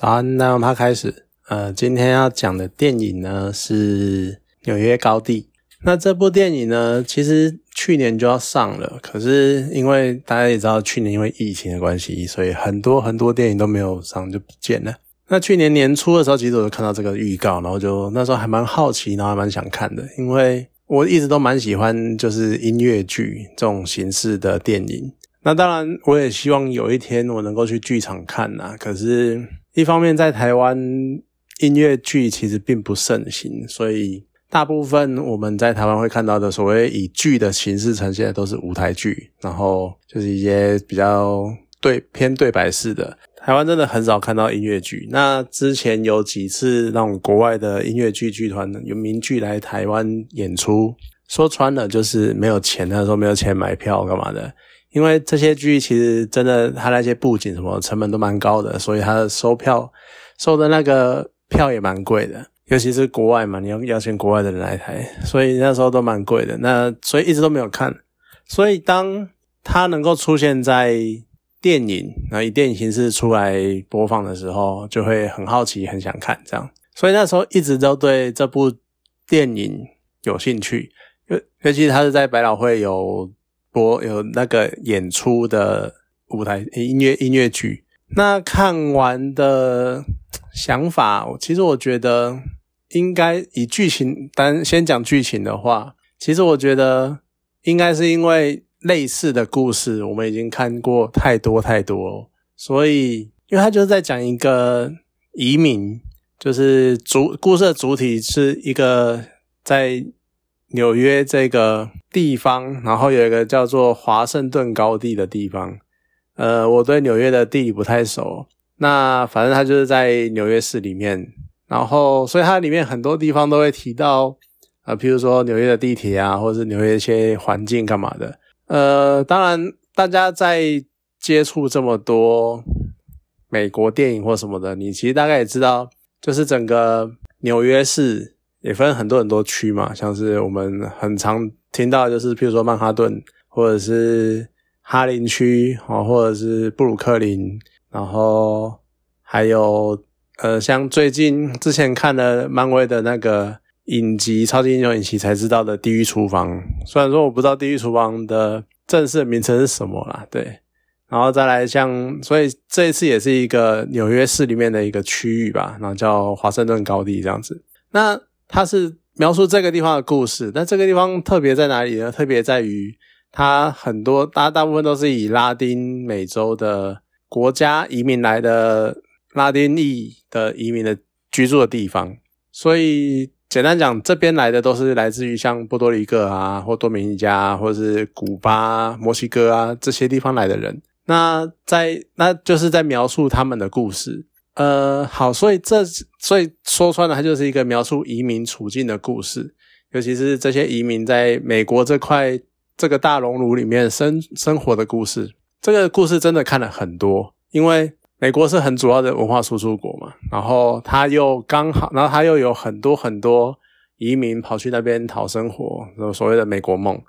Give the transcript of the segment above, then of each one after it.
早安，那我们开始。呃，今天要讲的电影呢是《纽约高地》。那这部电影呢，其实去年就要上了，可是因为大家也知道，去年因为疫情的关系，所以很多很多电影都没有上，就不见了。那去年年初的时候，其实我就看到这个预告，然后就那时候还蛮好奇，然后还蛮想看的，因为我一直都蛮喜欢就是音乐剧这种形式的电影。那当然，我也希望有一天我能够去剧场看呐。可是，一方面在台湾音乐剧其实并不盛行，所以大部分我们在台湾会看到的所谓以剧的形式呈现的都是舞台剧，然后就是一些比较对偏对白式的。台湾真的很少看到音乐剧。那之前有几次那种国外的音乐剧剧团有名剧来台湾演出，说穿了就是没有钱，那时候没有钱买票干嘛的。因为这些剧其实真的，它那些布景什么成本都蛮高的，所以它的收票收的那个票也蛮贵的。尤其是国外嘛，你要邀请国外的人来台，所以那时候都蛮贵的。那所以一直都没有看。所以当它能够出现在电影，然后以电影形式出来播放的时候，就会很好奇，很想看这样。所以那时候一直都对这部电影有兴趣，尤尤其它是在百老汇有。播有那个演出的舞台音乐音乐剧，那看完的想法，其实我觉得应该以剧情单先讲剧情的话，其实我觉得应该是因为类似的故事我们已经看过太多太多，所以因为他就是在讲一个移民，就是主故事的主体是一个在。纽约这个地方，然后有一个叫做华盛顿高地的地方。呃，我对纽约的地理不太熟。那反正它就是在纽约市里面，然后所以它里面很多地方都会提到，呃，譬如说纽约的地铁啊，或者是纽约一些环境干嘛的。呃，当然大家在接触这么多美国电影或什么的，你其实大概也知道，就是整个纽约市。也分很多很多区嘛，像是我们很常听到，就是譬如说曼哈顿，或者是哈林区哦，或者是布鲁克林，然后还有呃，像最近之前看了漫威的那个影集《超级英雄影集》才知道的《地狱厨房》，虽然说我不知道《地狱厨房》的正式名称是什么啦，对，然后再来像，所以这一次也是一个纽约市里面的一个区域吧，然后叫华盛顿高地这样子，那。它是描述这个地方的故事，那这个地方特别在哪里呢？特别在于它很多大大部分都是以拉丁美洲的国家移民来的拉丁裔的移民的居住的地方，所以简单讲，这边来的都是来自于像波多黎各啊，或多米尼加，或者是古巴、墨西哥啊这些地方来的人。那在那就是在描述他们的故事。呃，好，所以这所以说穿了，它就是一个描述移民处境的故事，尤其是这些移民在美国这块这个大熔炉里面生生活的故事。这个故事真的看了很多，因为美国是很主要的文化输出国嘛，然后他又刚好，然后他又有很多很多移民跑去那边讨生活，所谓的美国梦。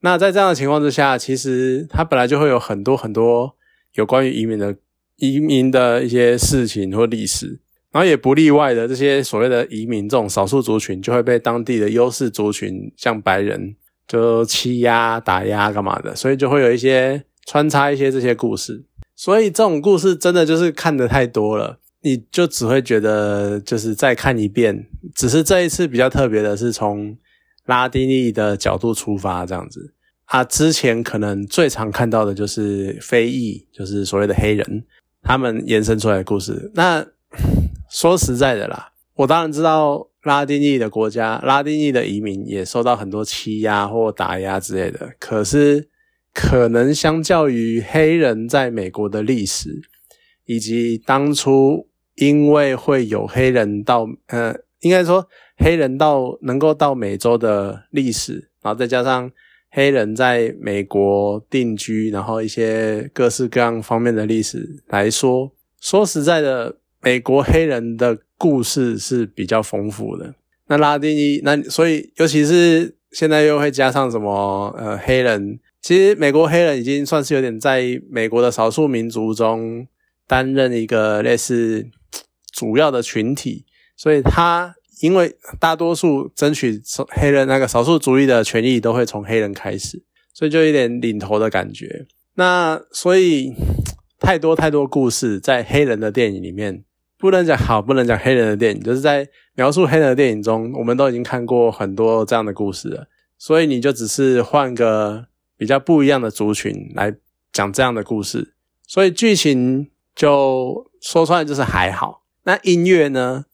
那在这样的情况之下，其实他本来就会有很多很多有关于移民的。移民的一些事情或历史，然后也不例外的这些所谓的移民这种少数族群，就会被当地的优势族群，像白人就欺压、打压干嘛的，所以就会有一些穿插一些这些故事。所以这种故事真的就是看的太多了，你就只会觉得就是再看一遍。只是这一次比较特别的是从拉丁裔的角度出发，这样子。啊，之前可能最常看到的就是非裔，就是所谓的黑人。他们延伸出来的故事。那 说实在的啦，我当然知道拉丁裔的国家、拉丁裔的移民也受到很多欺压或打压之类的。可是，可能相较于黑人在美国的历史，以及当初因为会有黑人到，呃，应该说黑人到能够到美洲的历史，然后再加上。黑人在美国定居，然后一些各式各样方面的历史来说，说实在的，美国黑人的故事是比较丰富的。那拉丁裔，那所以尤其是现在又会加上什么呃黑人，其实美国黑人已经算是有点在美国的少数民族中担任一个类似主要的群体，所以他因为大多数争取黑人那个少数族裔的权益都会从黑人开始，所以就有点领头的感觉。那所以太多太多故事在黑人的电影里面，不能讲好，不能讲黑人的电影，就是在描述黑人的电影中，我们都已经看过很多这样的故事了。所以你就只是换个比较不一样的族群来讲这样的故事，所以剧情就说出来就是还好。那音乐呢？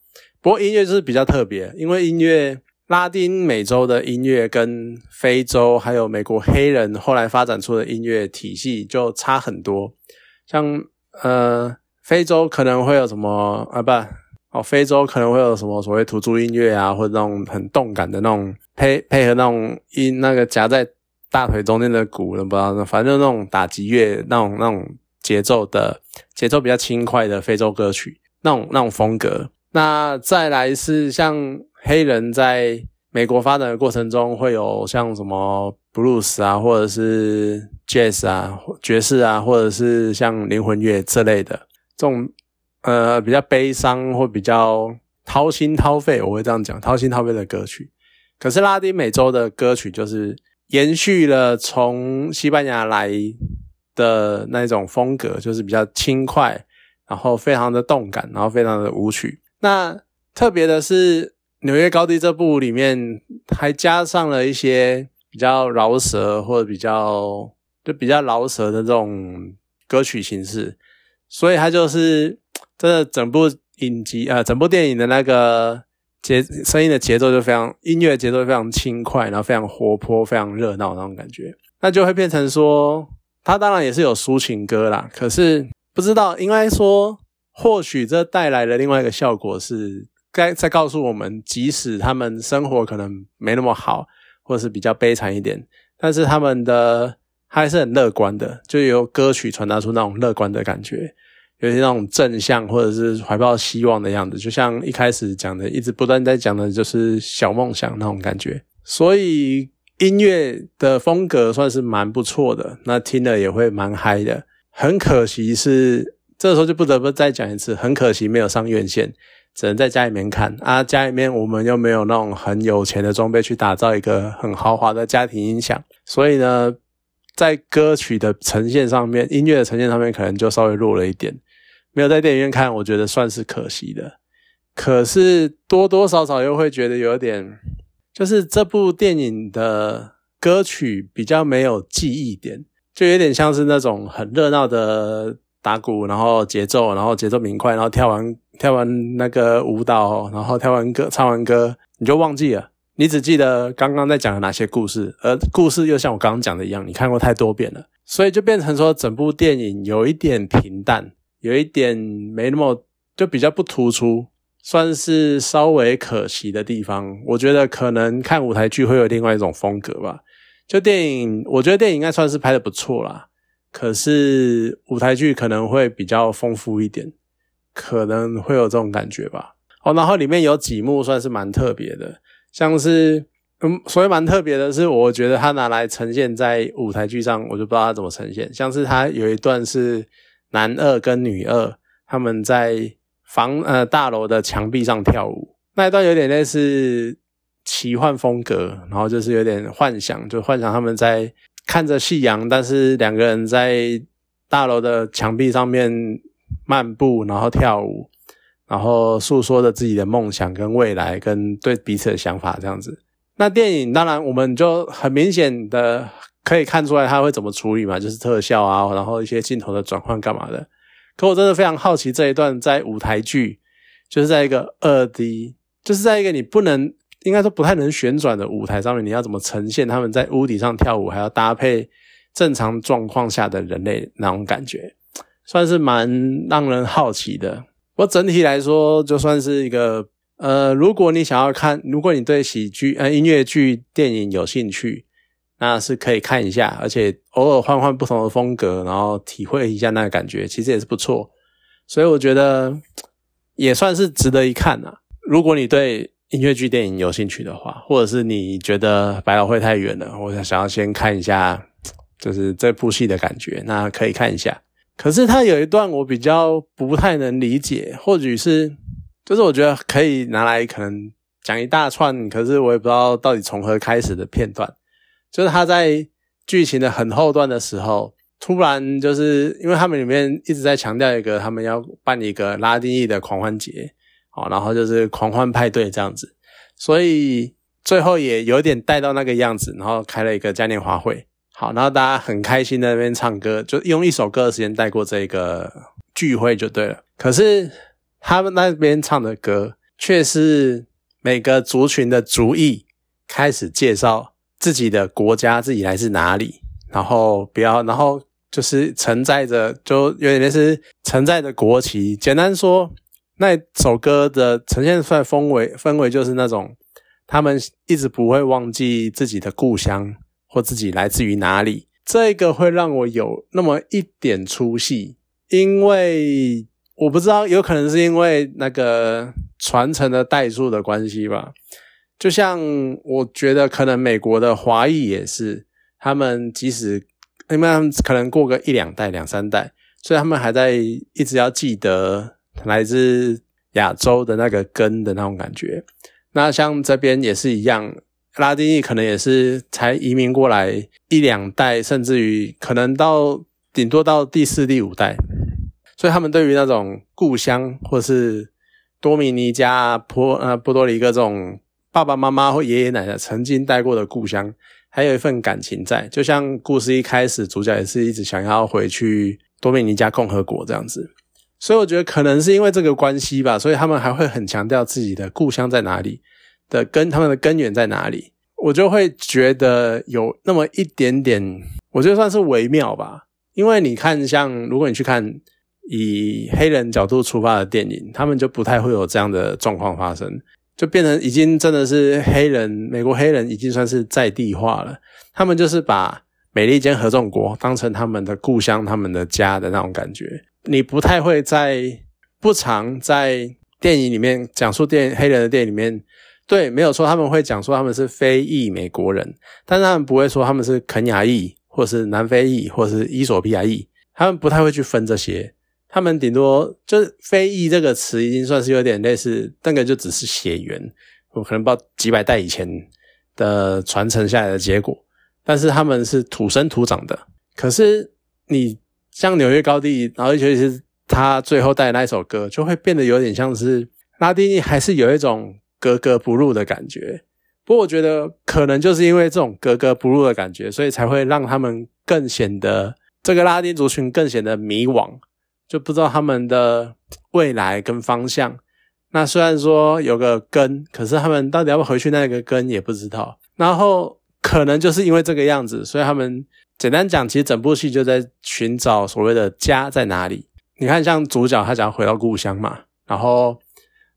不过音乐就是比较特别，因为音乐拉丁美洲的音乐跟非洲还有美国黑人后来发展出的音乐体系就差很多。像呃，非洲可能会有什么啊？不哦，非洲可能会有什么所谓土著音乐啊，或者那种很动感的那种配配合那种音，那个夹在大腿中间的鼓，不知道，反正那种打击乐那种那种节奏的节奏比较轻快的非洲歌曲，那种那种风格。那再来是像黑人在美国发展的过程中，会有像什么布鲁斯啊，或者是 jazz 啊、爵士啊，或者是像灵魂乐这类的这种呃比较悲伤或比较掏心掏肺，我会这样讲，掏心掏肺的歌曲。可是拉丁美洲的歌曲就是延续了从西班牙来的那种风格，就是比较轻快，然后非常的动感，然后非常的舞曲。那特别的是，《纽约高地》这部里面还加上了一些比较饶舌或者比较就比较饶舌的这种歌曲形式，所以它就是真的整部影集呃整部电影的那个节声音的节奏就非常音乐节奏非常轻快，然后非常活泼，非常热闹那种感觉，那就会变成说，它当然也是有抒情歌啦，可是不知道应该说。或许这带来的另外一个效果是，该在告诉我们，即使他们生活可能没那么好，或是比较悲惨一点，但是他们的还是很乐观的，就由歌曲传达出那种乐观的感觉，有些那种正向或者是怀抱希望的样子，就像一开始讲的，一直不断在讲的就是小梦想那种感觉。所以音乐的风格算是蛮不错的，那听了也会蛮嗨的。很可惜是。这个时候就不得不再讲一次，很可惜没有上院线，只能在家里面看啊。家里面我们又没有那种很有钱的装备去打造一个很豪华的家庭音响，所以呢，在歌曲的呈现上面，音乐的呈现上面可能就稍微弱了一点，没有在电影院看，我觉得算是可惜的。可是多多少少又会觉得有点，就是这部电影的歌曲比较没有记忆点，就有点像是那种很热闹的。打鼓，然后节奏，然后节奏明快，然后跳完跳完那个舞蹈，然后跳完歌，唱完歌，你就忘记了，你只记得刚刚在讲的哪些故事，而故事又像我刚刚讲的一样，你看过太多遍了，所以就变成说整部电影有一点平淡，有一点没那么就比较不突出，算是稍微可惜的地方。我觉得可能看舞台剧会有另外一种风格吧。就电影，我觉得电影应该算是拍的不错啦。可是舞台剧可能会比较丰富一点，可能会有这种感觉吧。哦，然后里面有几幕算是蛮特别的，像是嗯，所谓蛮特别的是，我觉得他拿来呈现在舞台剧上，我就不知道他怎么呈现。像是他有一段是男二跟女二他们在房呃大楼的墙壁上跳舞，那一段有点类似奇幻风格，然后就是有点幻想，就幻想他们在。看着夕阳，但是两个人在大楼的墙壁上面漫步，然后跳舞，然后诉说着自己的梦想跟未来，跟对彼此的想法这样子。那电影当然我们就很明显的可以看出来他会怎么处理嘛，就是特效啊，然后一些镜头的转换干嘛的。可我真的非常好奇这一段在舞台剧，就是在一个二 D，就是在一个你不能。应该说不太能旋转的舞台上面，你要怎么呈现他们在屋顶上跳舞，还要搭配正常状况下的人类那种感觉，算是蛮让人好奇的。不过整体来说，就算是一个呃，如果你想要看，如果你对喜剧、呃音乐剧、电影有兴趣，那是可以看一下，而且偶尔换换不同的风格，然后体会一下那个感觉，其实也是不错。所以我觉得也算是值得一看呐。如果你对音乐剧、电影有兴趣的话，或者是你觉得百老汇太远了，我想想要先看一下，就是这部戏的感觉，那可以看一下。可是它有一段我比较不太能理解，或许是就是我觉得可以拿来可能讲一大串，可是我也不知道到底从何开始的片段。就是他在剧情的很后段的时候，突然就是因为他们里面一直在强调一个他们要办一个拉丁裔的狂欢节，好，然后就是狂欢派对这样子，所以最后也有点带到那个样子，然后开了一个嘉年华会，好，然后大家很开心在那边唱歌，就用一首歌的时间带过这个聚会就对了。可是他们那边唱的歌却是每个族群的族裔开始介绍。自己的国家，自己来自哪里？然后不要，然后就是承载着，就有点类似承载着国旗。简单说，那首歌的呈现出来氛围，氛围就是那种他们一直不会忘记自己的故乡或自己来自于哪里。这个会让我有那么一点出戏，因为我不知道，有可能是因为那个传承的代数的关系吧。就像我觉得，可能美国的华裔也是，他们即使因为他们可能过个一两代、两三代，所以他们还在一直要记得来自亚洲的那个根的那种感觉。那像这边也是一样，拉丁裔可能也是才移民过来一两代，甚至于可能到顶多到第四、第五代，所以他们对于那种故乡或是多米尼加、波呃波多黎各这种。爸爸妈妈或爷爷奶奶曾经待过的故乡，还有一份感情在。就像故事一开始，主角也是一直想要回去多米尼加共和国这样子。所以我觉得可能是因为这个关系吧，所以他们还会很强调自己的故乡在哪里的根，他们的根源在哪里。我就会觉得有那么一点点，我觉得算是微妙吧。因为你看，像如果你去看以黑人角度出发的电影，他们就不太会有这样的状况发生。就变成已经真的是黑人，美国黑人已经算是在地化了。他们就是把美利坚合众国当成他们的故乡、他们的家的那种感觉。你不太会在不常在电影里面讲述电黑人的电影里面，对，没有错，他们会讲说他们是非裔美国人，但是他们不会说他们是肯亚裔，或是南非裔，或是伊索比亚裔，他们不太会去分这些。他们顶多就是“非裔”这个词，已经算是有点类似，那个就只是血缘，我可能不知道几百代以前的传承下来的结果。但是他们是土生土长的。可是你像纽约高地，然后尤其是他最后带的那首歌，就会变得有点像是拉丁裔，还是有一种格格不入的感觉。不过我觉得可能就是因为这种格格不入的感觉，所以才会让他们更显得这个拉丁族群更显得迷惘。就不知道他们的未来跟方向。那虽然说有个根，可是他们到底要不回去那个根也不知道。然后可能就是因为这个样子，所以他们简单讲，其实整部戏就在寻找所谓的家在哪里。你看，像主角他想要回到故乡嘛，然后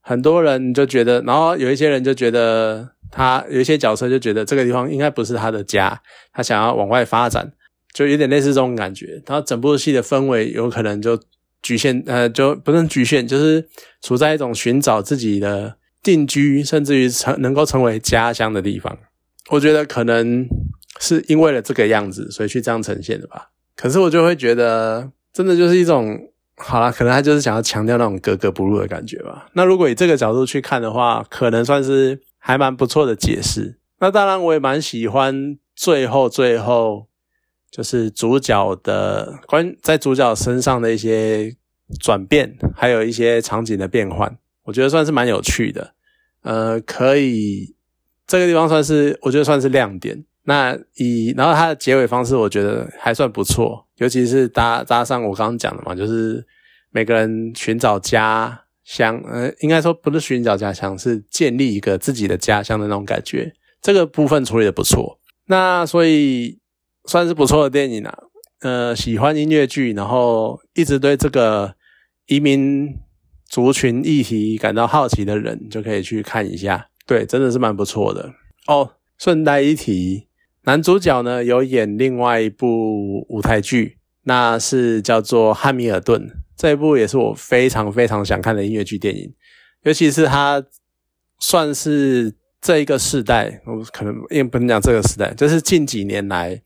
很多人就觉得，然后有一些人就觉得他有一些角色就觉得这个地方应该不是他的家，他想要往外发展，就有点类似这种感觉。然后整部戏的氛围有可能就。局限呃，就不能局限，就是处在一种寻找自己的定居，甚至于成能够成为家乡的地方。我觉得可能是因为了这个样子，所以去这样呈现的吧。可是我就会觉得，真的就是一种好了，可能他就是想要强调那种格格不入的感觉吧。那如果以这个角度去看的话，可能算是还蛮不错的解释。那当然，我也蛮喜欢最后最后。就是主角的关在主角身上的一些转变，还有一些场景的变换，我觉得算是蛮有趣的。呃，可以这个地方算是我觉得算是亮点。那以然后它的结尾方式，我觉得还算不错，尤其是搭搭上我刚刚讲的嘛，就是每个人寻找家乡，呃，应该说不是寻找家乡，是建立一个自己的家乡的那种感觉。这个部分处理的不错。那所以。算是不错的电影啊，呃，喜欢音乐剧，然后一直对这个移民族群议题感到好奇的人，就可以去看一下。对，真的是蛮不错的哦。顺带一提，男主角呢有演另外一部舞台剧，那是叫做《汉密尔顿》，这一部也是我非常非常想看的音乐剧电影，尤其是他算是这一个世代，我可能也不能讲这个时代，就是近几年来。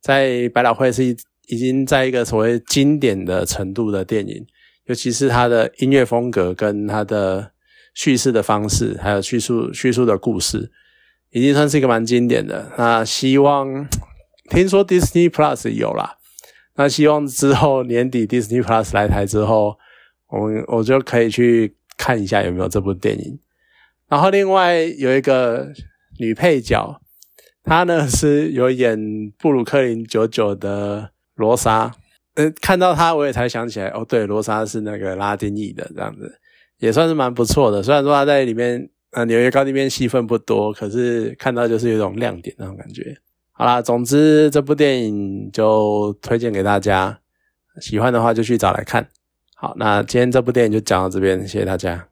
在百老汇是已经在一个所谓经典的程度的电影，尤其是他的音乐风格跟他的叙事的方式，还有叙述叙述的故事，已经算是一个蛮经典的。那希望听说 Disney Plus 有啦，那希望之后年底 Disney Plus 来台之后，我我就可以去看一下有没有这部电影。然后另外有一个女配角，她呢是有演布鲁克林九九的罗莎。呃，看到她我也才想起来，哦，对，罗莎是那个拉丁裔的，这样子也算是蛮不错的。虽然说她在里面呃纽约高地边戏份不多，可是看到就是有一种亮点那种感觉。好啦，总之这部电影就推荐给大家，喜欢的话就去找来看。好，那今天这部电影就讲到这边，谢谢大家。